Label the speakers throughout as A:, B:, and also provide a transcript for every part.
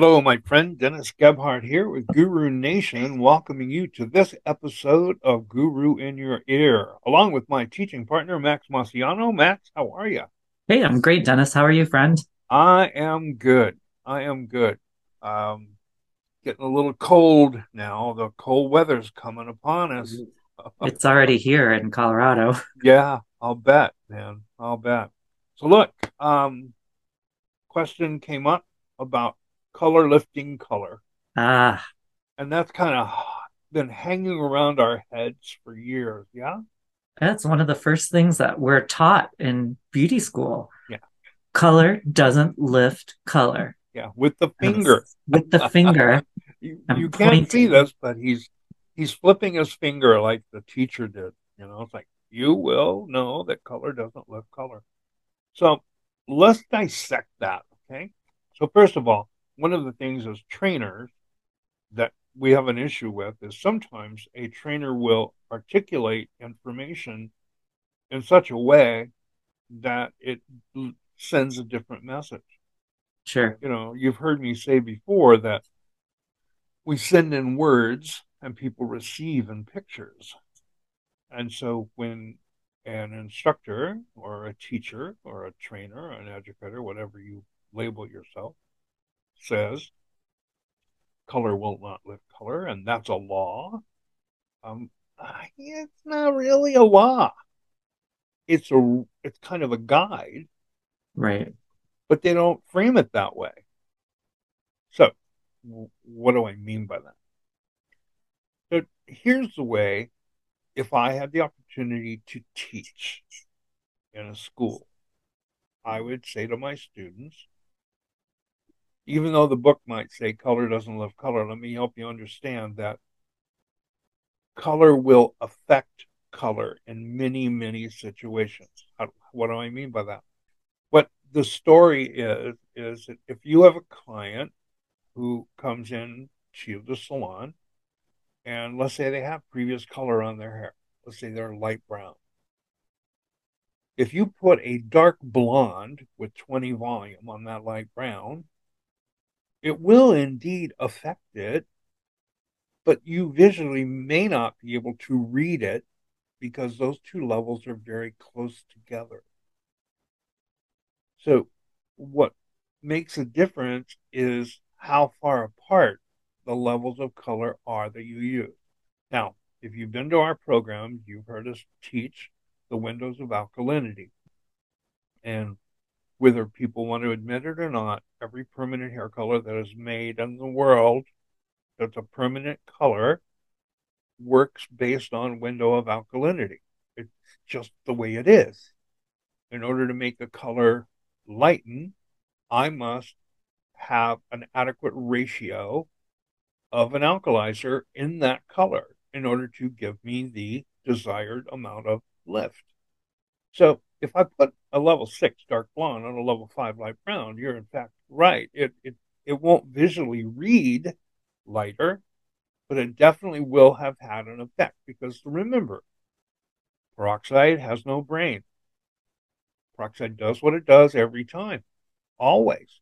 A: Hello, my friend Dennis Gebhart here with Guru Nation, welcoming you to this episode of Guru in Your Ear, along with my teaching partner, Max Masiano. Max, how are you?
B: Hey, I'm great, Dennis. How are you, friend?
A: I am good. I am good. Um, getting a little cold now. The cold weather's coming upon us.
B: It's already here in Colorado.
A: yeah, I'll bet, man. I'll bet. So look, um, question came up about color lifting color.
B: Ah.
A: And that's kind of been hanging around our heads for years. Yeah.
B: That's one of the first things that we're taught in beauty school.
A: Yeah.
B: Color doesn't lift color.
A: Yeah. With the finger.
B: With the finger.
A: you, you can't see this, but he's he's flipping his finger like the teacher did. You know, it's like you will know that color doesn't lift color. So let's dissect that. Okay. So first of all, one of the things as trainers that we have an issue with is sometimes a trainer will articulate information in such a way that it sends a different message.
B: Sure.
A: You know, you've heard me say before that we send in words and people receive in pictures. And so when an instructor or a teacher or a trainer, an educator, whatever you label yourself, says color will not lift color, and that's a law. Um, it's not really a law. It's a it's kind of a guide,
B: right?
A: But they don't frame it that way. So, what do I mean by that? So here's the way. If I had the opportunity to teach in a school, I would say to my students, even though the book might say color doesn't love color, let me help you understand that color will affect color in many, many situations. What do I mean by that? What the story is, is that if you have a client who comes in to the salon, and let's say they have previous color on their hair, let's say they're light brown. If you put a dark blonde with 20 volume on that light brown, it will indeed affect it, but you visually may not be able to read it because those two levels are very close together. So, what makes a difference is how far apart the levels of color are that you use. Now, if you've been to our program, you've heard us teach the windows of alkalinity. And whether people want to admit it or not, every permanent hair color that is made in the world that's a permanent color works based on window of alkalinity. It's just the way it is. In order to make a color lighten, I must have an adequate ratio of an alkalizer in that color in order to give me the desired amount of lift. So if I put a level six dark blonde on a level five light brown, you're in fact right. It it it won't visually read lighter, but it definitely will have had an effect because remember, peroxide has no brain. Peroxide does what it does every time, always.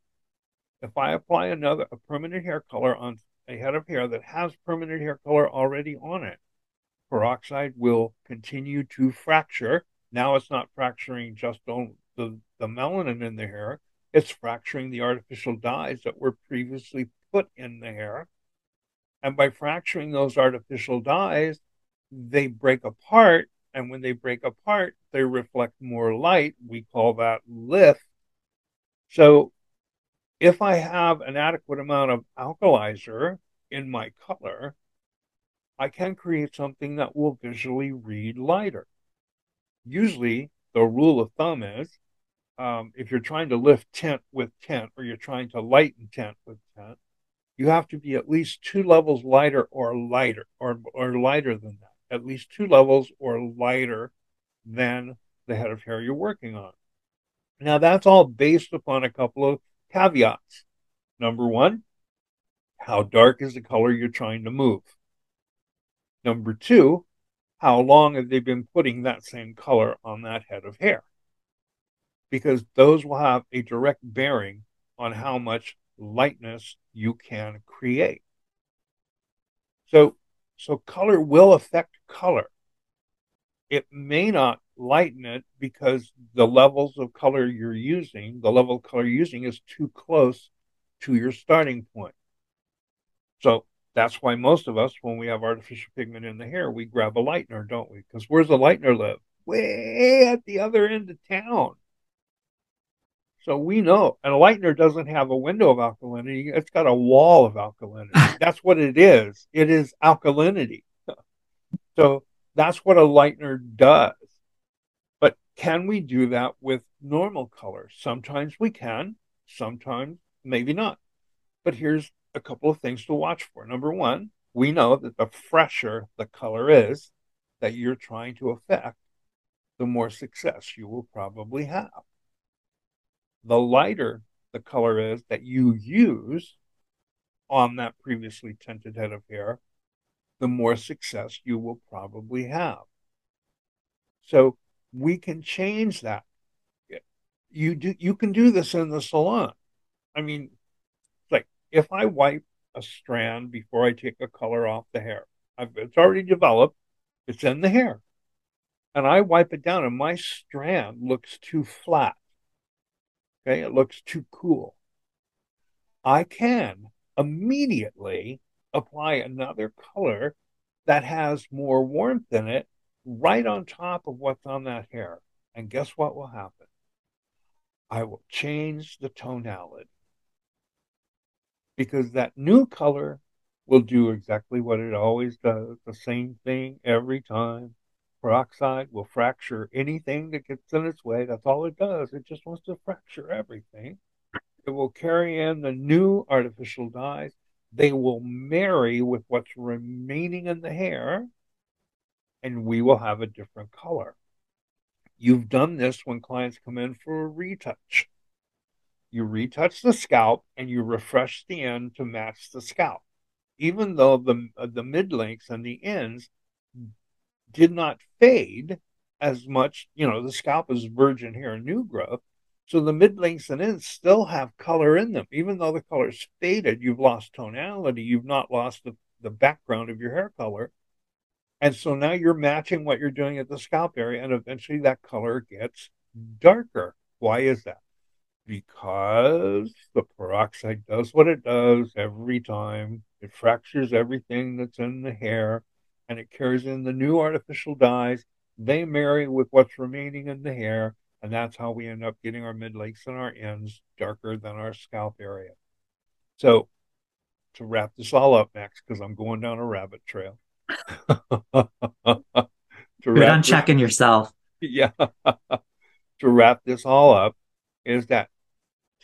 A: If I apply another a permanent hair color on a head of hair that has permanent hair color already on it, peroxide will continue to fracture now it's not fracturing just on the, the melanin in the hair, it's fracturing the artificial dyes that were previously put in the hair. And by fracturing those artificial dyes, they break apart. And when they break apart, they reflect more light. We call that lift. So if I have an adequate amount of alkalizer in my color, I can create something that will visually read lighter usually the rule of thumb is um, if you're trying to lift tint with tint or you're trying to lighten tint with tint, you have to be at least two levels lighter or lighter or, or lighter than that, at least two levels or lighter than the head of hair you're working on. Now, that's all based upon a couple of caveats. Number one, how dark is the color you're trying to move? Number two, how long have they been putting that same color on that head of hair? Because those will have a direct bearing on how much lightness you can create. So, so color will affect color. It may not lighten it because the levels of color you're using, the level of color you're using is too close to your starting point. So that's why most of us, when we have artificial pigment in the hair, we grab a lightener, don't we? Because where's the lightener live? Way at the other end of town. So we know, and a lightener doesn't have a window of alkalinity, it's got a wall of alkalinity. that's what it is. It is alkalinity. so that's what a lightener does. But can we do that with normal colors? Sometimes we can, sometimes maybe not. But here's a couple of things to watch for. Number one, we know that the fresher the color is that you're trying to affect, the more success you will probably have. The lighter the color is that you use on that previously tinted head of hair, the more success you will probably have. So we can change that. You do you can do this in the salon. I mean, if I wipe a strand before I take a color off the hair, I've, it's already developed, it's in the hair, and I wipe it down, and my strand looks too flat. Okay, it looks too cool. I can immediately apply another color that has more warmth in it right on top of what's on that hair. And guess what will happen? I will change the tonality because that new color will do exactly what it always does the same thing every time. Peroxide will fracture anything that gets in its way. That's all it does. It just wants to fracture everything. It will carry in the new artificial dyes. They will marry with what's remaining in the hair, and we will have a different color. You've done this when clients come in for a retouch you retouch the scalp and you refresh the end to match the scalp. Even though the, uh, the mid lengths and the ends did not fade as much, you know, the scalp is virgin hair, new growth. So the mid lengths and ends still have color in them. Even though the color's faded, you've lost tonality, you've not lost the, the background of your hair color. And so now you're matching what you're doing at the scalp area, and eventually that color gets darker. Why is that? Because the peroxide does what it does every time. It fractures everything that's in the hair and it carries in the new artificial dyes. They marry with what's remaining in the hair, and that's how we end up getting our mid lengths and our ends darker than our scalp area. So, to wrap this all up, Max, because I'm going down a rabbit trail.
B: to Good on this, checking yourself.
A: Yeah. to wrap this all up, is that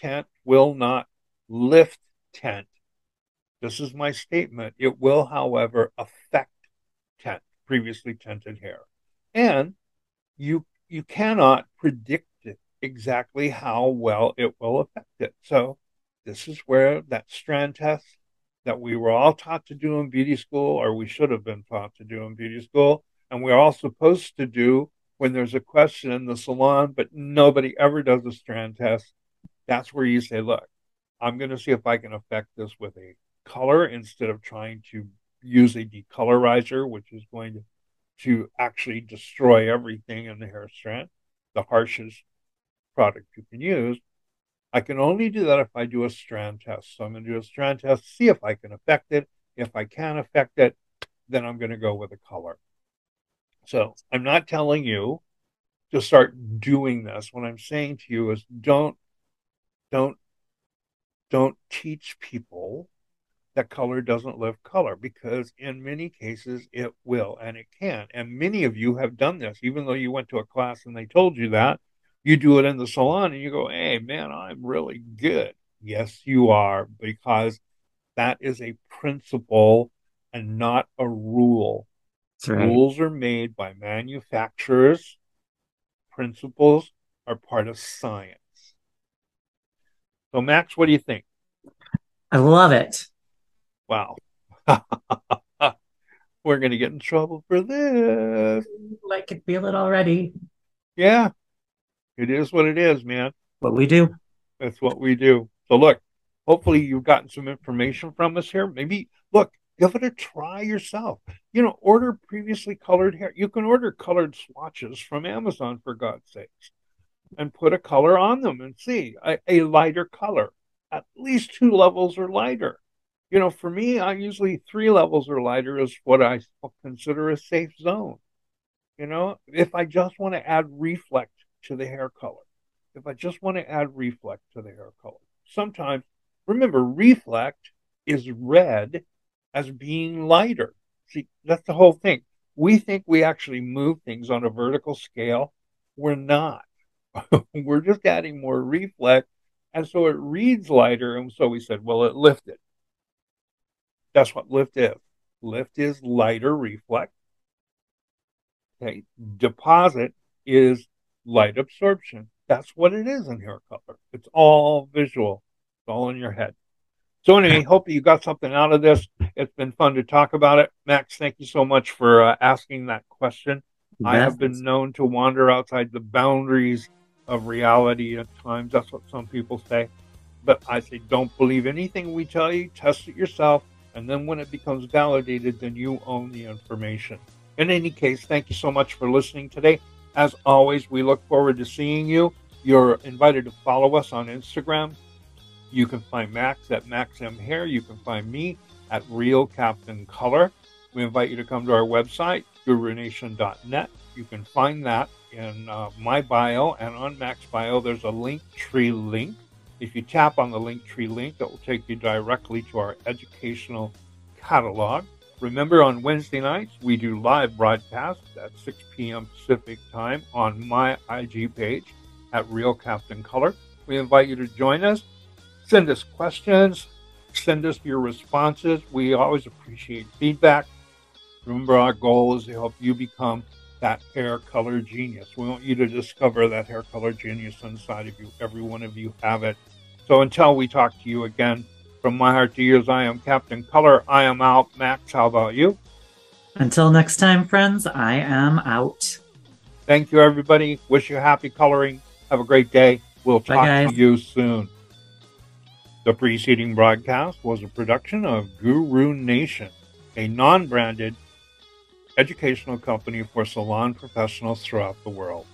A: tint will not lift tint. This is my statement. It will, however, affect tint, previously tinted hair. And you you cannot predict it exactly how well it will affect it. So this is where that strand test that we were all taught to do in beauty school, or we should have been taught to do in beauty school, and we're all supposed to do when there's a question in the salon, but nobody ever does a strand test that's where you say, look, I'm going to see if I can affect this with a color instead of trying to use a decolorizer, which is going to, to actually destroy everything in the hair strand, the harshest product you can use. I can only do that if I do a strand test. So I'm going to do a strand test, see if I can affect it. If I can affect it, then I'm going to go with a color. So I'm not telling you to start doing this. What I'm saying to you is don't don't don't teach people that color doesn't live color because in many cases it will and it can. And many of you have done this, even though you went to a class and they told you that. You do it in the salon and you go, hey, man, I'm really good. Yes, you are, because that is a principle and not a rule. Right. Rules are made by manufacturers, principles are part of science. So, Max, what do you think?
B: I love it.
A: Wow. We're going to get in trouble for this.
B: I can feel it already.
A: Yeah. It is what it is, man.
B: What we do.
A: That's what we do. So, look, hopefully you've gotten some information from us here. Maybe look, give it a try yourself. You know, order previously colored hair. You can order colored swatches from Amazon for God's sakes and put a color on them and see a, a lighter color, at least two levels or lighter. You know, for me, I usually three levels or lighter is what I consider a safe zone. You know, if I just want to add reflect to the hair color, if I just want to add reflect to the hair color, sometimes remember reflect is read as being lighter. See, that's the whole thing. We think we actually move things on a vertical scale. We're not. We're just adding more reflect. And so it reads lighter. And so we said, well, it lifted. That's what lift is. Lift is lighter reflect. Okay. Deposit is light absorption. That's what it is in hair color. It's all visual. It's all in your head. So anyway, hope you got something out of this. It's been fun to talk about it. Max, thank you so much for uh, asking that question. Yes. I have been known to wander outside the boundaries of reality at times. That's what some people say. But I say, don't believe anything we tell you. Test it yourself. And then when it becomes validated, then you own the information. In any case, thank you so much for listening today. As always, we look forward to seeing you. You're invited to follow us on Instagram, you can find Max at Max M Hair. You can find me at Real Captain Color. We invite you to come to our website, gurunation.net. You can find that in uh, my bio and on Max bio. There's a link tree link. If you tap on the Linktree link, it will take you directly to our educational catalog. Remember, on Wednesday nights, we do live broadcasts at 6 p.m. Pacific time on my IG page at Real Captain Color. We invite you to join us. Send us questions, send us your responses. We always appreciate feedback. Remember, our goal is to help you become that hair color genius. We want you to discover that hair color genius inside of you. Every one of you have it. So until we talk to you again, from my heart to yours, I am Captain Color. I am out. Max, how about you?
B: Until next time, friends, I am out.
A: Thank you, everybody. Wish you happy coloring. Have a great day. We'll talk Bye, to you soon. The preceding broadcast was a production of Guru Nation, a non branded educational company for salon professionals throughout the world.